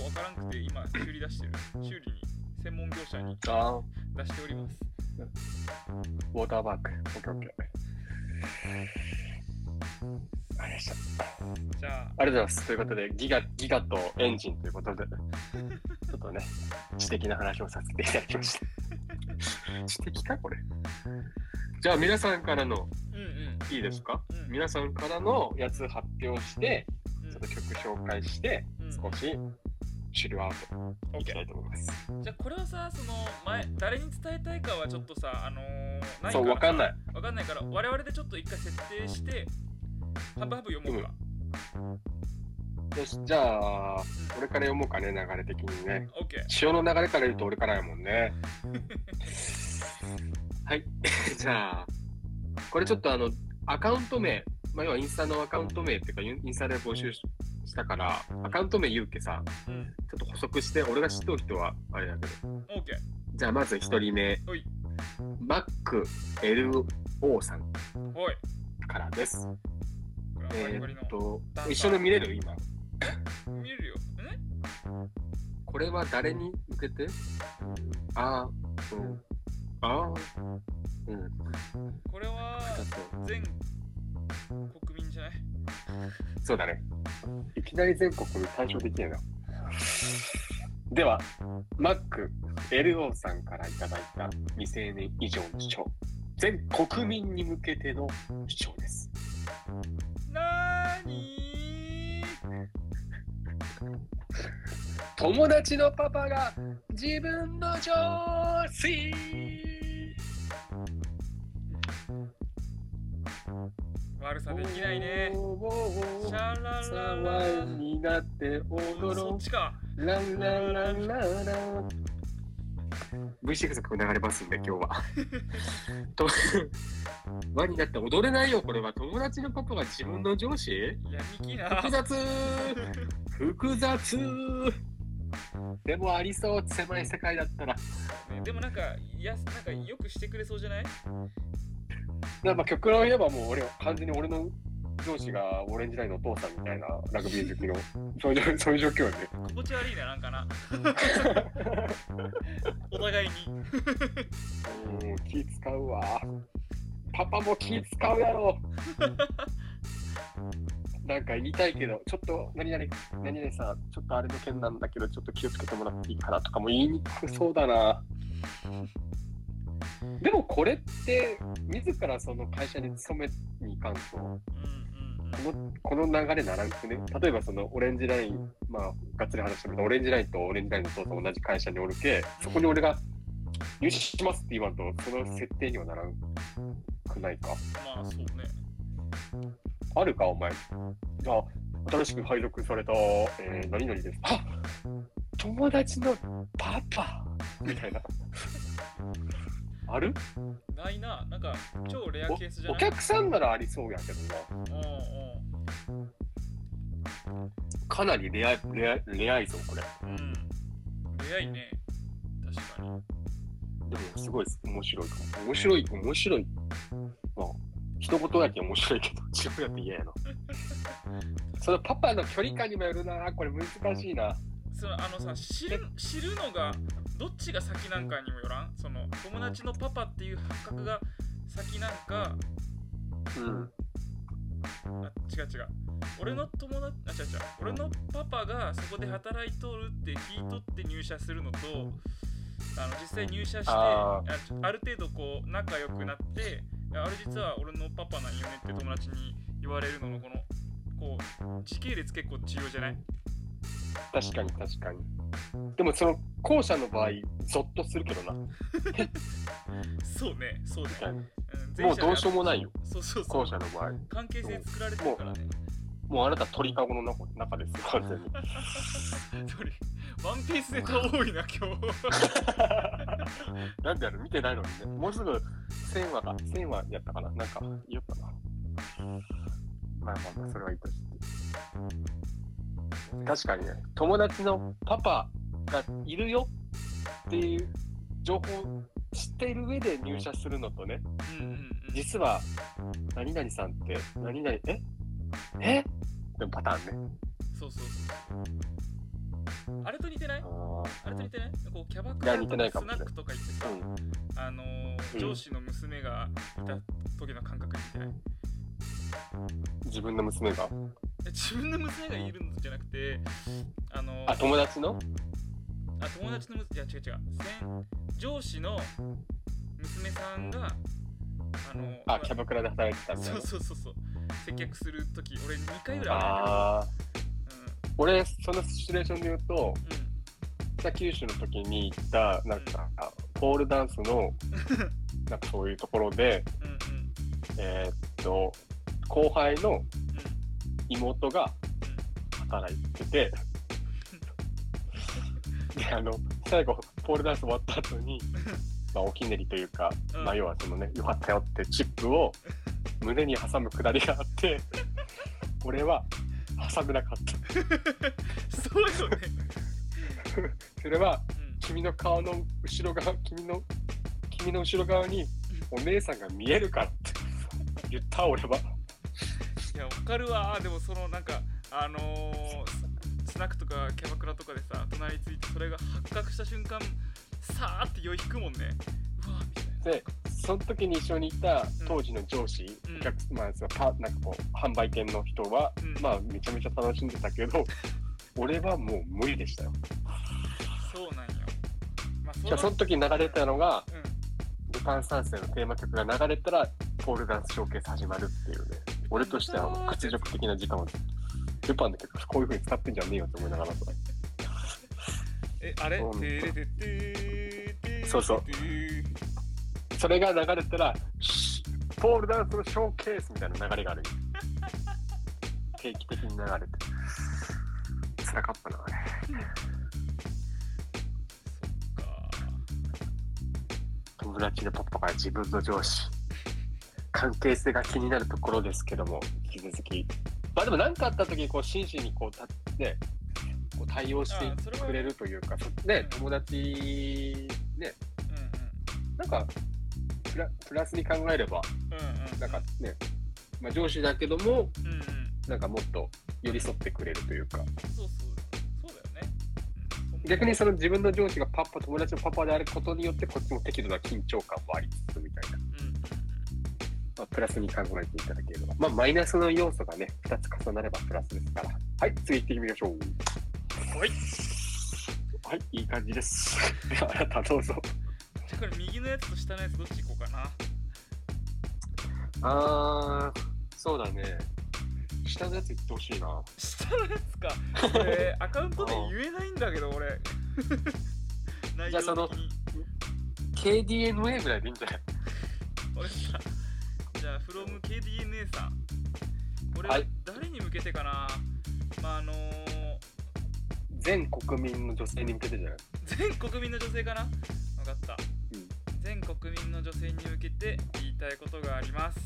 うわからんくて今修理出してる。修理に専門業者に出しております。ウォーターバッグ。オッケーオッケー。ありました。じゃあ、ありがとうございます。ということで、ギガ、ギガとエンジンということで、[LAUGHS] ちょっとね、知的な話をさせていただきました。[LAUGHS] 知的かこれ。じゃあ、皆さんからの、うんうん。いいですか？うん皆さんからのやつ発表して、うんちょっと曲紹介して、うん少し終了アウトいきたいと思います。じゃあこれはさ、その前、誰に伝えたいかはちょっとさ、あのー、ないそう、わかんない。わかんないから、我々でちょっと一回設定して、ハブハブ読もうか。よし、じゃあ、俺から読もうかね、流れ的にね。オッケー。潮の流れから言うと俺からやもんね。[LAUGHS] はい。[LAUGHS] じゃあ、これちょっとあの、アカウント名、まあ、要はインスタのアカウント名っていうか、インスタで募集ししたから、アカウント名言うけさ、うん。ちょっと補足して、俺が知っとる人はあれだけど。オッケー。じゃあ、まず一人目マック LO さん。からです。えーっと一緒に見れる今。見れるよ。え？これは誰に向けて？ああ、うん。ああ、うん。これは全国民じゃない？そうだね。いきなり全国に対象できないな。では、マック LO さんからいただいた未成年以上の主張。全国民に向けての主張です。なーに友達のパパが自分の上司。悪さできないね。シャララさラわになって踊そろうっちか。ランランランランラン V6 が流れますんで今日は。と輪になって踊れないよこれは。友達のパパが自分の上司？複雑。複雑。でもありそう狭い世界だったら。ねでもなんかいやなんかよくしてくれそうじゃない？やっぱ極論言えばもう俺は完全に俺の上司がオレンジラインのお父さんみたいなラグビー好きの。そういうそういう状況よね。心地悪いななんかな。お互いに。うん気使うわ。パパも気使うやろ。なんか言いたいけどちょっと何々何々さんちょっとあれの件なんだけどちょっと気をつけてもらっていいかなとかも言いにくそうだな。でもこれって自らその会社に勤めに行かんとこのこの流れならんくね例えばそのオレンジライン、まあ、がっつり話してみると、オレンジラインとオレンジラインの父さん同じ会社におるけ、そこに俺が入社しますって言わんと、その設定にはならんくないか？まあそうねあるか、お前。じゃあ、新しく配属された、えー、何々です。あ友達のパパみたいな。ある？ないななんか超レアケースじゃおおない？客さんならありそうやけどな。うんうんかなりレアレアレアいぞ、これ。うんレアいね確かにでもすごい面白いかも。面白い、面白い。まあ、一言やけん面白いけど、[LAUGHS] 自分やって嫌やな。[LAUGHS] そのパパの距離感にもよるな。これ難しいな。そのあのさ知る知るのがどっちが先なんかにもよらん？その友達のパパっていう発覚が先なんかうん。あ違う違う。俺の友達あ違う違う。俺のパパがそこで働いとるって聞いとって入社するのとあの実際入社してある程度こう仲良くなってあれ実は俺のパパなんよねって友達に言われるののこのこう時系列結構重要じゃない？確かに確かに。でもその後者の場合、ゾッとするけどな。[LAUGHS] そうねそうだよ、うんもうどうしようもないよ。そうそうそう後者の場合。関係性作られてるからねもうあなた鳥かごの中中ですよ、完全に。鳥ワンピースネタ多いな今日 [LAUGHS] なんである？見てないのにね。もうすぐ1000話が、1000話やったかななんか言おったな。まあまあまあ、それはいいとして。確かにね、友達のパパがいるよっていう情報を知っている上で入社するのとね、うんうんうん。実は、何々さんって、何々、え？え？でもパターンね。そうそうそう。あれと似てない？ああれと似てない？こうキャバクラとかスナックとか行ってさ、ーうん。あのーうん上司の娘がいた時の感覚に似てない？自分の娘が？え自分の娘がいるのじゃなくてあのーあ、友達の？あ友達の娘いや違う違う。先上司の娘さんがあのーあ、キャバクラで働いてたみたいな。そう。そうそうそう。接客する時俺2回ぐらいあ。るん。だ俺、そのシチュエーションで言うと、けど北九州の時に行った、なんか、ポールダンスの、[LAUGHS] なんかそういうところで、うんうん。うんえーっと、後輩のうん妹が働いてて、で、あの、最後、ポールダンス終わった後に、[LAUGHS] まあ、おきねりというか、うんまあ、要はそのね、よかったよってチップを胸に挟むくだりがあって、俺は挟めなかった。[LAUGHS] そうよね、[LAUGHS] それは、うん君の顔の後ろ側、君の、君の後ろ側にお姉さんが見えるからって言った俺は。いやわかるわ。でもそのなんかあのーススナックとかキャバクラとかでさ隣についてそれが発覚した瞬間さーって酔い引くもんね。うわみたいな。で、その時に一緒にいた当時の上司、うん。お客まあ、なんかこう販売店の人は、うん。まあめちゃめちゃ楽しんでたけど、[LAUGHS] 俺はもう無理でしたよ。そうなんよ。まあそじゃあその時に流れたのが、うん。ルパン三世のテーマ曲が流れたら、ポールダンスショーケース始まるっていうね、俺としてはもう屈辱的な時間を、ルパンの曲こういう風に使ってんじゃねえよって思いながらさ。えあれ？そうそうそれが流れたら、シポールダンスのショーケースみたいな流れがある。定期的に流れて。辛かったな、あれ。そっか友達のパパが自分の上司。関係性が気になるところですけども、引き続き。まあでも何かあった時にこう真摯にこうたね、こう対応してくれるというか、そね、友達、ね、うんなんかプラプラスに考えれば、うんうんうん。なんかね、まあ、上司だけども、うんうん。なんかもっと寄り添ってくれるというか、そうそう。そうだよね、うん。逆にその自分の上司がパパ、友達のパパであることによって、こっちも適度な緊張感もありつつみたいな、うんうんうんまあ、プラスに考えていただければ、まあ、マイナスの要素がね、2つ重なればプラスですから。はい、次行ってみましょう。はいはい、いい感じです。[LAUGHS] あなたどうぞ。じゃあこれ右のやつと下のやつどっち行こうかなあー、そうだね。下のやつ言ってほしいな。下のやつか [LAUGHS] これアカウントで言えないんだけど俺内じゃあその容的に KDNA ぐらいでいいんじゃない？じゃあ from KDNA さん。これははい。誰に向けてかな、まああのー全国民の女性に向けてじゃない？全国民の女性かな？分かった、うん。全国民の女性に向けて言いたいことがあります。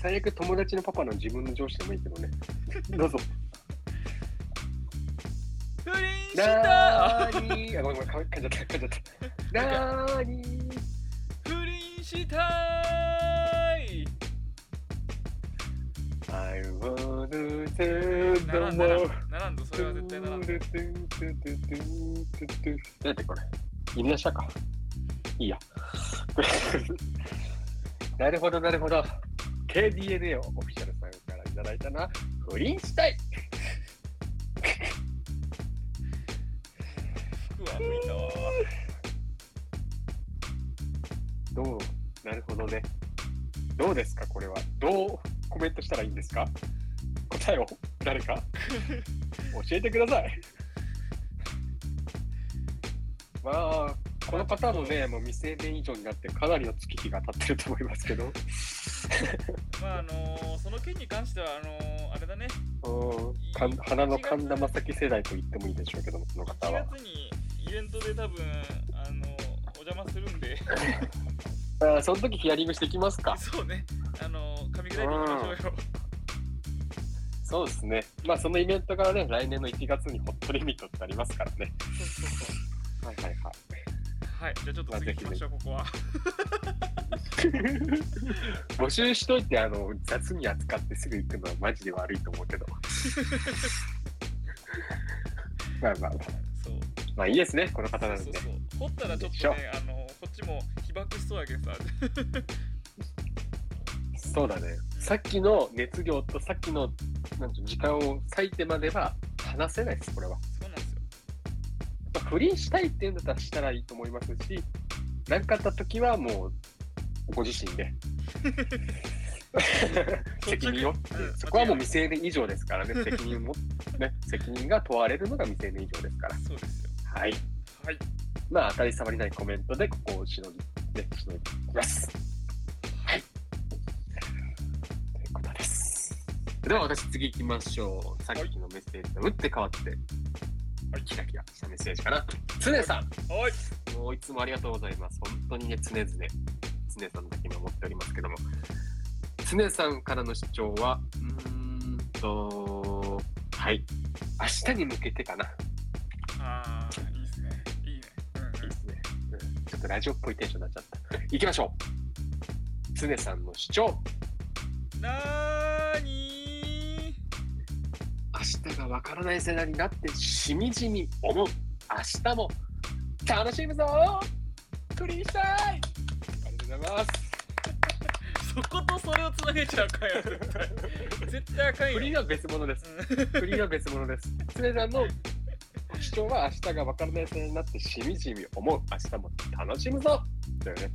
最悪友達のパパの自分の上司でもいいけどね。[LAUGHS] どうぞ。不倫しなた！ーにー。あ、ごめんごめん、噛んじゃった、噛んじゃった。なーにー。不倫した I wanna say なら no んならん more. ならんとそれは絶対ならんなんてこれ犬出したかいいや。なるほど、なるほど。KDNA をオフィシャルさんからいただいたな。不倫したい服は拭いたわどうなるほどね。どうですか、これは。どうコメントしたらいいんですか？答えを誰か？教えてください。まあ、この方もね、もう未成年以上になってかなりの月日が経ってると思いますけど、[LAUGHS] まああのーその件に関してはあのーあれだね。うん。花の神田正輝世代と言ってもいいでしょうけども、この方1は。月にイベントで多分あのお邪魔するんで。[LAUGHS] あーその時ヒアリングしていきますか。そうねあの噛み砕いていきましょうよ。そうですね。まあ、そのイベントがね、来年の1月にホットリミットってありますからね。そうそうそう。はいはいはい。はいじゃあちょっと次行きましょうここは。[LAUGHS] 募集しといてあの雑に扱ってすぐ行くのはマジで悪いと思うけど。[LAUGHS] まあまあまあ。そう。まあいいですねこの方なそうのでそうそう。掘ったらちょっとねあのこっちも被爆しそうやけどさそうだね。さっきの熱量とさっきのなん時間を割いてまでは話せないですこれは。そうなんですよ。まあ不倫したいっていうんだったらしたらいいと思いますし何かあった時はもうご自身で。[LAUGHS] 責任を。うんそこはもう未成年以上ですからね。責任もね責任が問われるのが未成年以上ですから。そうですよ。はい。はい。まあ当たり障りないコメントでここをしのぎねしのぎますでは私次行きましょう。さっきのメッセージと打って変わってはい。キラキラしたメッセージかな。常さん。はい。もういつもありがとうございます。本当にね、常々、常さんだけに思っておりますけども、常さんからの主張は、うーんと、はい、明日に向けてかな。ああいいですね。いいね。いいですね、うん。ちょっとラジオっぽいテンションになっちゃった。行きましょう。常さんの主張、明日がわからない世代になってしみじみ思う。明日も楽しむぞクリーンしたいありがとうございます。[LAUGHS] そことそれをつなげちゃあかんやん絶対絶対あかんよクリーンは別物です。うんフリーは別物です。常さんの主張は明日が分からない世代になってしみじみ思う。明日も楽しむぞというね、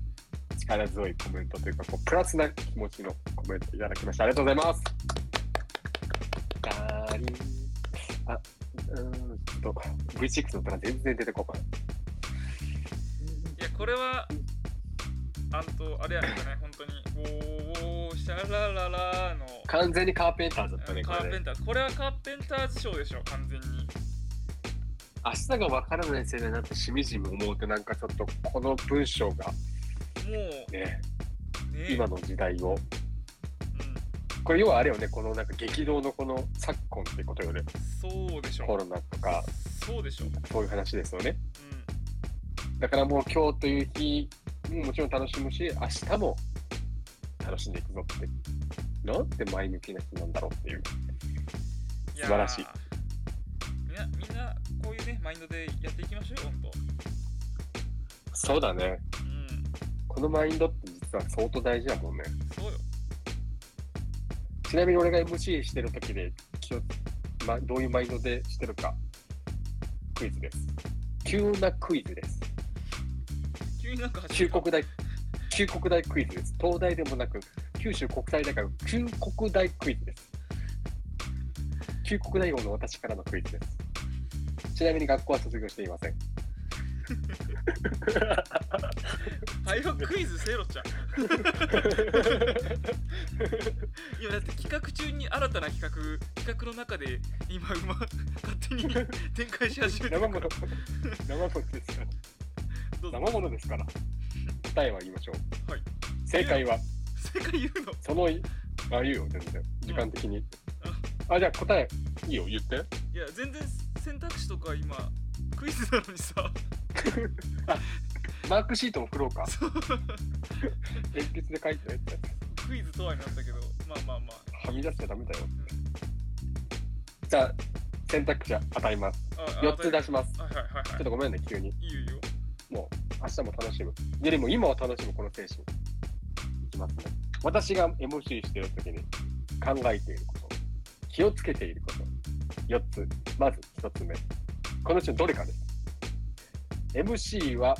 力強いコメントというか、こうプラスな気持ちのコメントいただきました。ありがとうございます。V6 のプラン全然出てこない。いや、これは、あんと、あれやね、本当に、おー、おー、シャラララの。完全にカーペンターズだったね、カーペンターこれはカーペンターズショーでしょ、完全に。明日がわからないせいだなんてしみじみ思うと、なんかちょっと、この文章が、もう、ね、ね今の時代をうんこれ要はあれよね、このなんか激動のこの昨今ってことよね。そうでしょコロナとか、そうでしょそういう話ですよね。うだからもう今日という日ももちろん楽しむし、明日も楽しんでいくぞって。なんて前向きな日なんだろうっていう。ん素晴らしいみんなみんなこういうねマインドでやっていきましょうよほんとそうだね。うんこのマインドって実は相当大事だもんね。そうよちなみに俺が MC してる時で気を、ま、どういうマインドでしてるか、クイズです。急なクイズです。急になんか始めた旧国大、旧国大クイズです。東大でもなく、九州国際大学旧国大クイズです。旧国大王の私からのクイズです。ちなみに学校は卒業していません。[LAUGHS] [LAUGHS] はよクイズせろちゃん [LAUGHS] 今だって企画中に新たな企画企画の中で今うま勝手に展開し始めて生るから物、生物ですから。生物ですから。答えは言いましょう。はい正解は、正解言うの？そのい、あ、言うよ、全然。時間的に。あ、じゃあ答え、いいよ、言って。いや全然選択肢とか今クイズなのにさマークシート送ろうか。そう鉛筆で書いてねって。クイズとはになったけどまあまあまあはみ出しちゃダメだよ。じゃあ、選択肢与えます。あ4つ出します。はいはいはいはちょっとごめんね、急に。いいいよいいよもう、明日も楽しむ。よりも今を楽しむこの精神。いきますね。私が MC してるときに考えていること、気をつけていること、4つ。まず1つ目。このうちのどれかです。MC は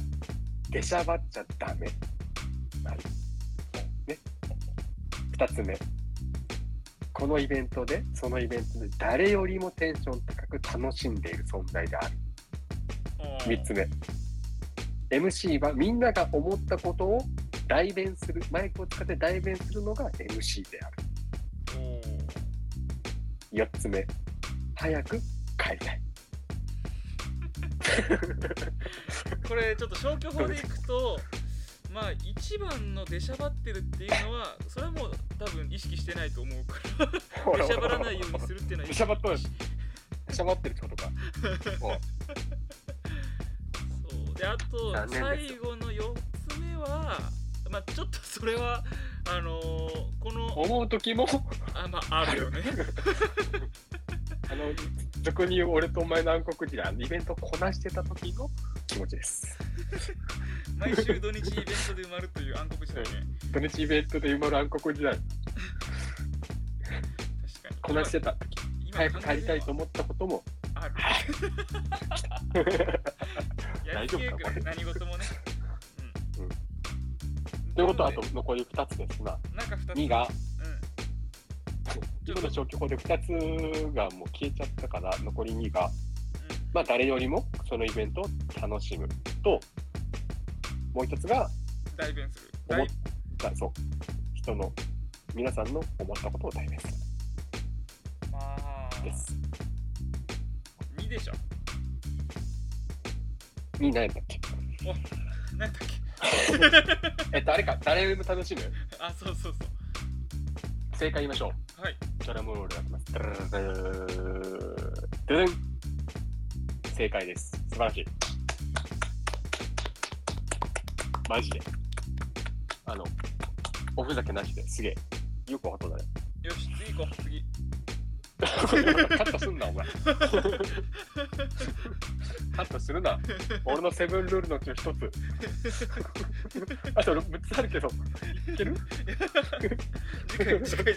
出しゃばっちゃダメ。はい。ね。2つ目。このイベントで、そのイベントで誰よりもテンション高く楽しんでいる存在である。あー3つ目 MC はみんなが思ったことを代弁するマイクを使って代弁するのが MC であるおー4つ目早く帰りたいこれちょっと消去法でいくとまあ一番の出しゃばってるっていうのはそれはもう多分意識してないと思うから出しゃばらないようにするっていうのは出しゃばっとる出しゃばってるってことか。お [LAUGHS] そう。であと最後の4つ目はまあちょっとそれはあのーこの思う時も。あまああるよね。[LAUGHS] あの俗に俺とお前の暗黒時代イベントをこなしてた時の気持ちです。[LAUGHS] 毎週土日イベントで埋まるという暗黒時代ね。[LAUGHS] 土日イベントで埋まる暗黒時代。確かに。こなしてた時。今早く帰りたいと考思ったことも。ある。[LAUGHS] や大りきれる丈夫かこれ。何事もねうん。ということはあと残り2つです。ななんか2つ。2がうん今の消去法で2つがもう消えちゃったから残り2が、うん。まあ、誰よりもそのイベントを楽しむ。ともう一つが代弁する。思っ代たそう。人の皆さんの思ったことを代弁する。まあ。です。2でしょ。に何やったっけ？何だっけ？[LAUGHS] えっとあれか。誰よりも楽しむ？あそうそうそう。正解言いましょうはいドラムロールがきますドゥルルルドゥルン正解です素晴らしいマジであのおふざけなしですげえよくわかったねよし次行こう次カットすんな、お前。カットするな。[LAUGHS] 俺のセブンルールのうちの一つ。[LAUGHS] あと6つあるけど、いける？近い。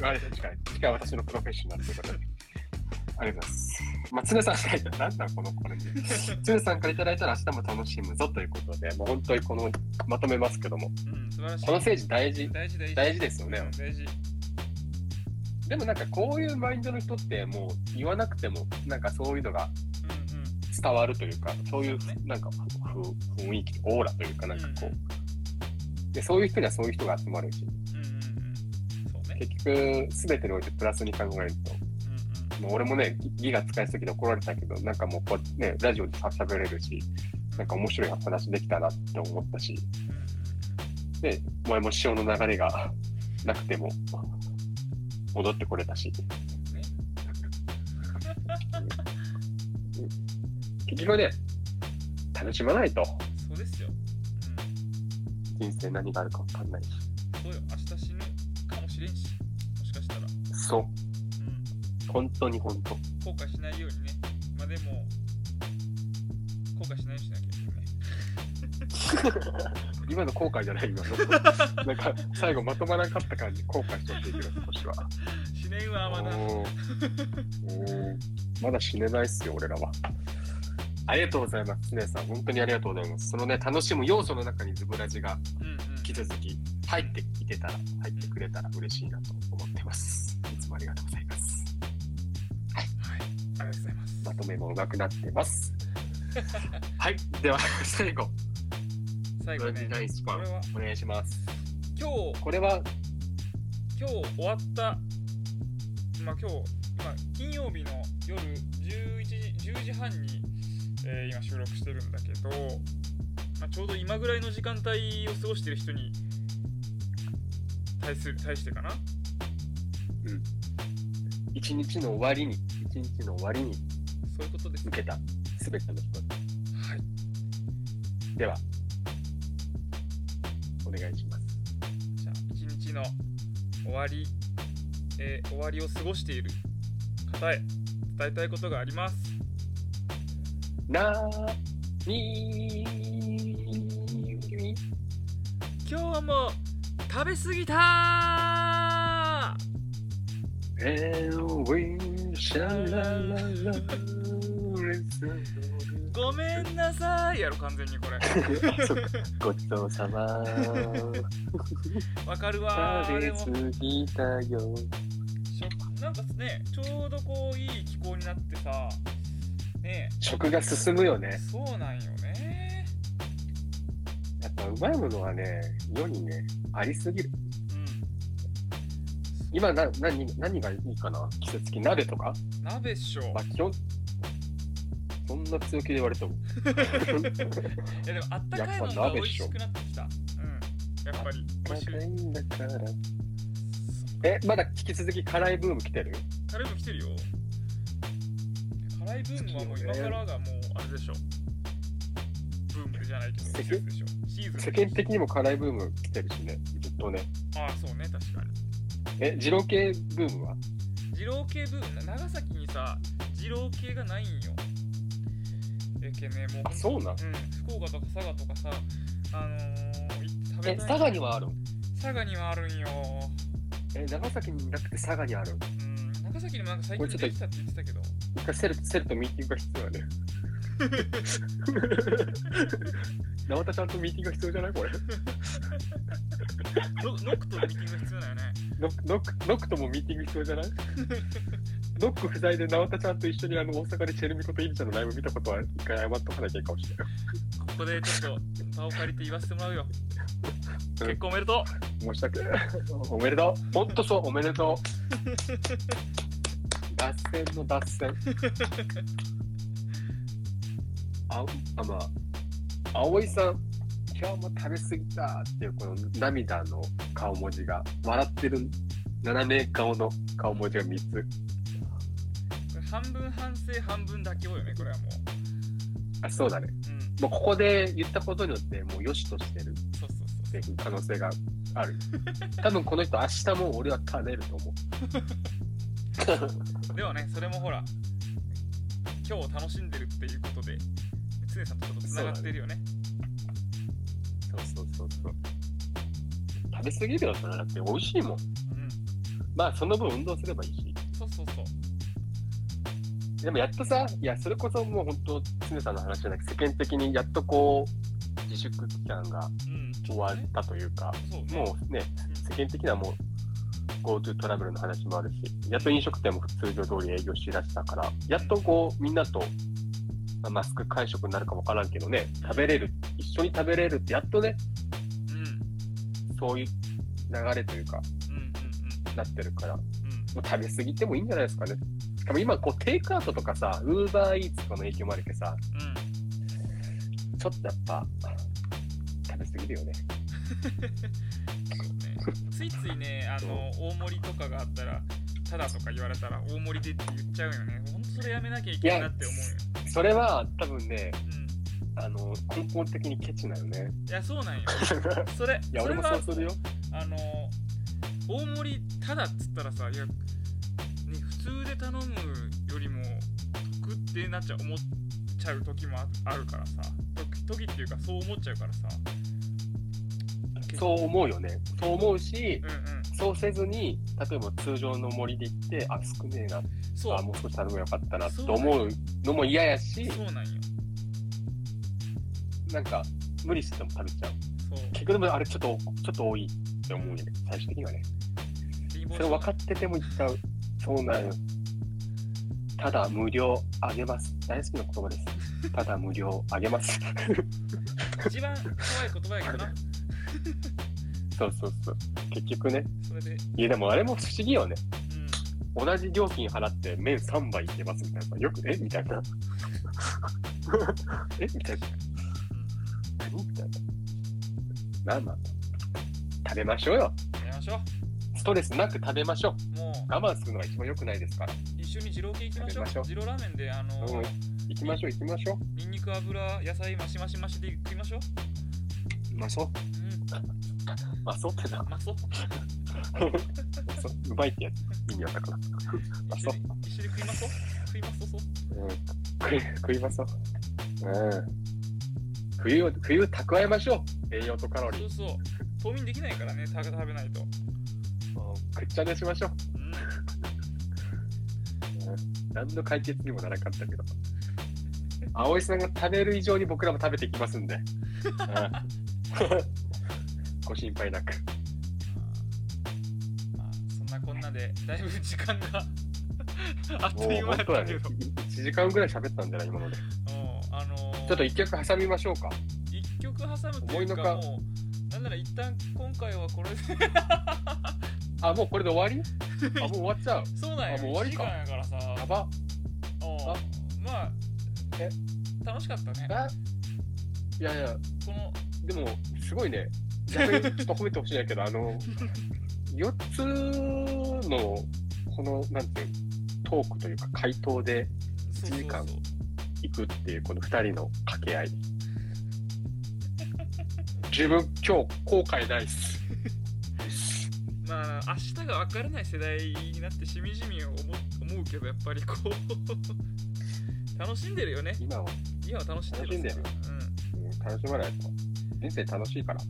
わかりました近い。次回は私のプロフェッショナルということで。ありがとうございます。まあ、常さんからいただいた、なんだこのこれ。常さんからいただいたら明日も楽しむぞということで、もう本当にこの、まとめますけども、うん素晴らしいこの政治大事。大事大事大事ですよねうん大事でもなんかこういうマインドの人ってもう言わなくても、なんかそういうのが伝わるというか、そういうなんかふ雰囲気、オーラというか、なんかこう、でそういう人にはそういう人が集まるし、結局、すべてにおいてプラスに考えると、うんもう俺もね、ギギガ使いすぎて怒られたけど、なんかもうこう、ね、ラジオでさ喋れるし、なんか面白い話できたなって思ったし、うんで、お前も潮の流れがなくても戻ってこれたし、結局ね、楽しまないと。そうですよ、人生何があるか分かんないし。うん、そうよ。明日死ぬかもしれんし。もしかしたら、そう、うん、本当に本当。後悔しないようにね。まあでも後悔しないようにしなきゃいけないね。[LAUGHS] 今の後悔じゃない今の。[LAUGHS] なんか最後まとまらなかった感じ、後悔しとっていけど、少しは。死ねんわまだ。[LAUGHS] まだ死ねないっすよ、俺らは。ありがとうございます、常さん。本当にありがとうございます。そのね、楽しむ要素の中にズブラジが引き続き入ってきてたら、入ってくれたら嬉しいなと思ってます。いつもありがとうございます。はいありがとうございますまとめも上手くなってます。[LAUGHS] はい、では最後、最後ねナイスパンお願いします。今日これは、今日終わったまあ今日今金曜日の夜11時10時半に、えー今収録してるんだけど、まあ、ちょうど今ぐらいの時間帯を過ごしてる人に対する対してかな？一日の終わりに、一日の終わりにそういうことです向けたすべての人に。はい。では、お願いします。じゃあ一日の終わり、えー終わりを過ごしている方へ伝えたいことがありますなーに今日も食べ過ぎたごめんなさい。やろ完全にこれ。ごちそうさま。わかるわ食べ過ぎたよ。なんかねちょうどこういい気候になってさね。食が進むよえね。そうなんよね。やっぱうまいものはね世にねありすぎる。うん。今な何何がいいかな？季節的鍋とか？鍋っしょ。まあ基本そんな強気で言われても。[LAUGHS] いやでもあったかいのが美味しくなってきた。うん。やっぱり美味しい。んだから。えまだ引き続き辛いブーム来てる？辛いブーム来てるよ辛いブームはもう今からがもうあれでしょ。ブームじゃないけど世間季節でしょ。シーズン世間的にも辛いブーム来てるしねずっとね。ああそうね確かに。え二郎系ブームは？二郎系ブーム？な長崎にさ二郎系がないんよ。えけねもそうなん？うん。福岡とか佐賀とかさあのー、食べたい。え佐賀にはあるん？佐賀にはあるんよ。え長崎になくて佐賀にあるん？うん。長崎にもなんか最近できたって言ってたけどセルセルとミーティングが必要やね。[LAUGHS] 直田ちゃんとミーティングが必要じゃない？これ。[LAUGHS] ノノックとミーティングが必要だよね。ノックノックノックともミーティング必要じゃない？[LAUGHS] ノック不在で直田ちゃんと一緒にあの大阪でチェルミコとインちゃんのライブ見たことは一回謝っとかなきゃいいかもしれないここでちょっと場を借りて言わせてもらうよ。うん。結婚おめでと申し訳ない。おめでとう。ほんとそう、おめでとう。脱線の脱線。あ、あまあ、葵さん、今日も食べ過ぎたっていうこの涙の顔文字が、笑ってる斜め顔の顔文字が3つ。う半分反省半分妥協よねこれはもあ、そうだね。ううんもうここで言ったことによって、もう良しとしてるそうそうそうっていう可能性がある。多分この人、明日も俺は食べると思う。[LAUGHS] でもねそれもほら今日を楽しんでるっていうことで常さんとちょっとつながってるよね。そうそうそうそう。食べ過ぎるよ、それだって美味しいもん。うん。まあ、その分運動すればいいし。そうそうそう。でもやっとさ、いや、それこそもう本当、常さんの話じゃなくて、世間的にやっとこう、自粛期間がうん終わったというか、そうね。もうね、世間的にはもう、GoTo トラベルの話もあるし、やっと飲食店も通常通り営業しだしたから、やっとこう、みんなと、まあマスク会食になるかもわからんけどね、食べれる、一緒に食べれるって、やっとね、うんそういう流れというか、うんうんなってるから、もうんうんう食べ過ぎてもいいんじゃないですかね。しかも今、こう、テイクアウトとかさ、ウーバーイーツとかの影響もあるけどさ、うんちょっとやっぱ、食べ過ぎるよね。[LAUGHS] ついついねあの大盛りとかがあったらただとか言われたら大盛りでって言っちゃうよね。ほんとそれやめなきゃいけないなって思うよ。それは多分ね、うん。あの、根本的にケチなよね。いやそうなんよ。[LAUGHS] それいや、俺もそうするよ。あの大盛りただっつったらさいや、ね、普通で頼むよりも得ってなっちゃう思っちゃう時もああるからさ。時時っていうかそう思っちゃうからさそう思うよね。そう思うし、うんうんそうせずに、例えば通常の森で行って、あ、少ねえな、そうあ、もう少し頼めばよかったなと思うのも嫌やし、そうなんよなんか、無理しても食べちゃう。そう結局でもあれちょっと、ちょっと多いって思うよね、最終的にはね。それ分かってても言っちゃう。そうなんよ。ただ無料あげます。大好きな言葉です。ただ無料あげます。[LAUGHS] 一番怖い言葉やけどなそうそうそう。結局ね。それでいやでもあれも不思議よね。うん同じ料金払って麺3杯いけますみたいな。よく、え？みたいな。[LAUGHS] え？みたいな。何みたいな。まあまあ。食べましょうよ。やりましょストレスなく食べましょう。うもう我慢するのが一番良くないですから。一緒に二郎系行きましょう食べましょう二郎ラーメンであの、うん行きましょう行きましょニンニク油野菜マシマシマシで食いましょうう。まあそう。うんまあそうってな。まあそうそう [LAUGHS] うまいってやつ意味わかったかな。[LAUGHS] あそう一緒に食いましょう食いますそうそううん、食い食いましょう。うん。冬を冬蓄えましょう。栄養とカロリー。そうそう冬眠できないからねた食べないとうんくっちゃねしましょう。うん何の解決にもならなかったけど。葵さんが食べる以上に僕らも食べていきますんで。う [LAUGHS] んご心配なく。まあそんなこんなでだいぶ時間が [LAUGHS] あっという間だねったけど、。1時間ぐらい喋ったんじゃない今ので。ちうんあのーょっと一曲挟みましょうか。一曲挟むっていいのかかもうなんなら一旦今回はこれで [LAUGHS] あ、もうこれで終わり？[LAUGHS] あ、もう終わっちゃう？そうなんよあもう終わりか？1時間やからさやば。うんあまあえ？楽しかったねえ？いやいや、このでも、すごいね。逆にちょっと褒めてほしいんやけど、あの、[LAUGHS] 4つの、この、なんていう、トークというか、回答でそうそうそう1時間行くっていう、この2人の掛け合い。[LAUGHS] 自分、今日、後悔ないっす。[LAUGHS] まあ明日が分からない世代になってしみじみ思思うけどやっぱりこう楽しんでるよね今は、今は楽しんでる楽しんでるうん楽しまないと。人生楽しいから。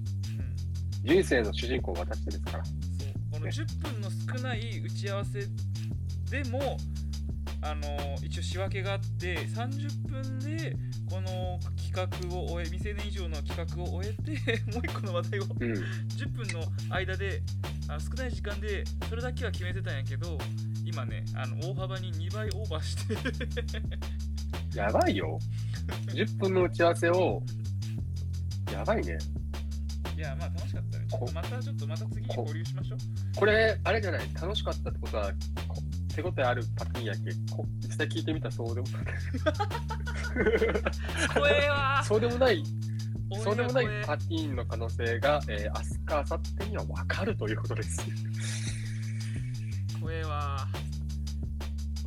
人生の主人公は私ですから。このね10分の少ない打ち合わせでもあの一応仕分けがあって30分でこの企画を終え未成年以上の企画を終えて [LAUGHS] もう一個の話題をうん。10分の間であ少ない時間でそれだけは決めてたんやけど今ねあの大幅に2倍オーバーしてやばいよ。10分の打ち合わせを、やばいね。いやまあ楽しかったねちょっとまたちょっとまた次に交流しましょう。これ、あれじゃない、楽しかったってことは、こ手応えあるパティンやけ、こ実際聞いてみたらそうでも、怖えわ。そうでもない、ーそうでもないパティーンの可能性が、えー、明日か明後日には分かるということです。怖えわ。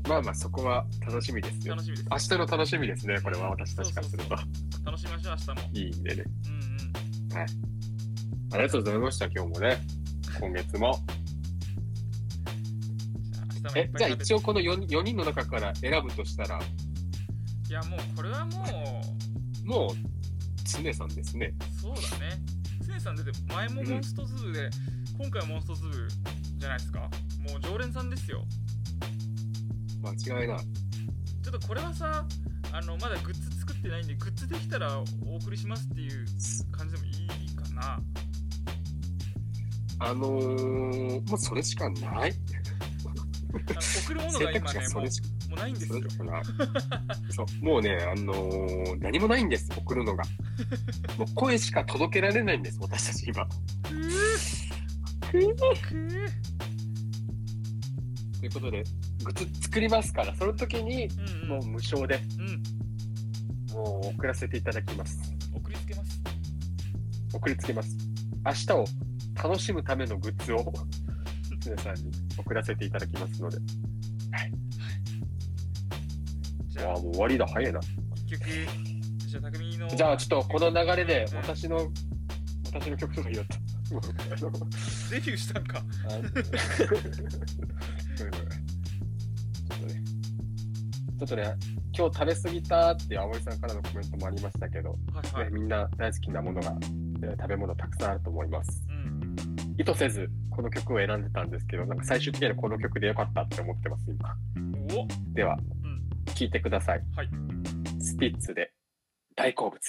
まあまあ、そこは楽しみですよ。楽。しみです。明日の楽しみですね、これは私たちからすると。楽しみましょう明日も。いい意味でね。うんうんありがとうございました、今日もね。今月も。えじゃあ一応この 4, 4人の中から選ぶとしたら、いやもうこれはもうもう、常さんですね。そうだね常さん出て前もモンストズブで、今回はモンストズブじゃないですかもう常連さんですよ間違いない。ちょっとこれはさあのまだグッズ作ってないんでグッズできたらお送りしますっていう感じでもいいかなあのー、もうそれしかない。送るものが今ねもう肢はそれしかもうないんですよそうもうね、あのー何もないんです、送るのが。もう声しか届けられないんです、私たち今。ということで、グッズ作りますから、その時にうんうんもう無償でうん、もう送らせていただきます。送りつけます。送りつけます。明日を楽しむためのグッズを [LAUGHS] 皆さんに送らせていただきますので。じゃあもう終わりだ、早いな。結局、じゃあ、匠の。じゃあ、ちょっとこの流れでうん私の、私の曲とか言おうと。[LAUGHS] デビューしたんか。[LAUGHS] ちょっとね、今日食べ過ぎたっていう葵さんからのコメントもありましたけど、はいはい。ね、みんな大好きなものが、えー食べ物たくさんあると思います。うん。意図せずこの曲を選んでたんですけど、なんか最終的にはこの曲でよかったって思ってます、今。おでは、うん聴いてください。はい。スピッツで大好物。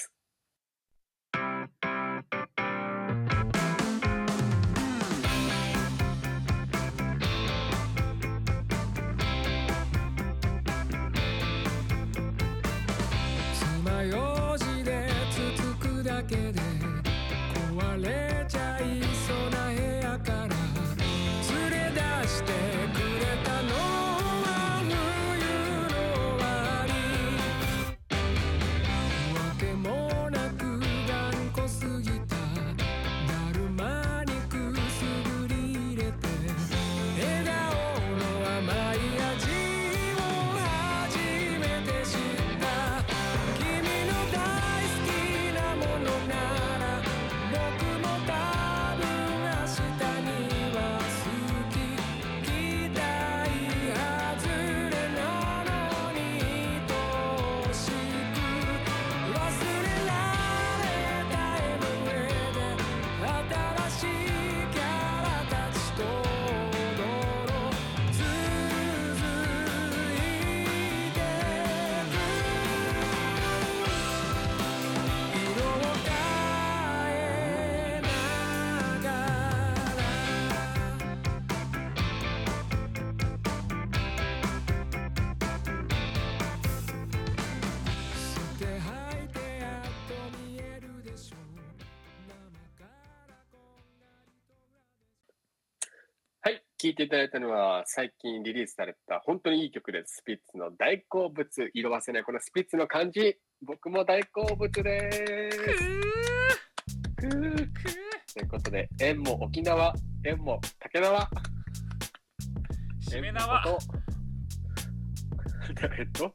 聴いていただいたのは最近リリースされた本当にいい曲です。スピッツの大好物、色褪せないこのスピッツの感じ、僕も大好物です。ということで、縁も沖縄、縁も竹縄、しめ縄。えっと、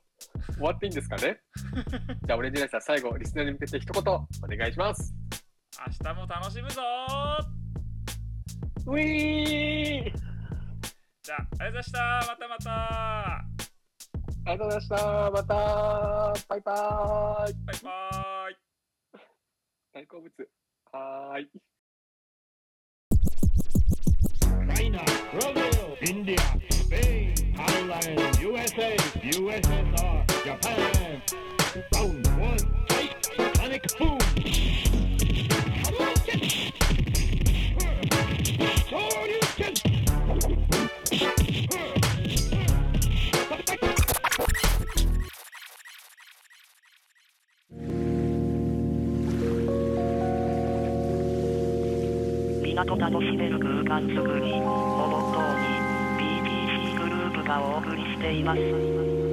終わっていいんですかねじゃあ、オレンジライスさん、最後、リスナーに向けて一言、お願いします。明日も楽しむぞウィーじゃあ、ありがとうございました。またまた。ありがとうございました。また、バイバーイ。バイバーイ。大好物。はーい。China, Brazil, India, Spain, Thailand, USA, USSR, Japan. Round one, fight, panic, boom. Shoryuken.「と楽しめる空間づくり」をモットーに BTC グループがお送りしています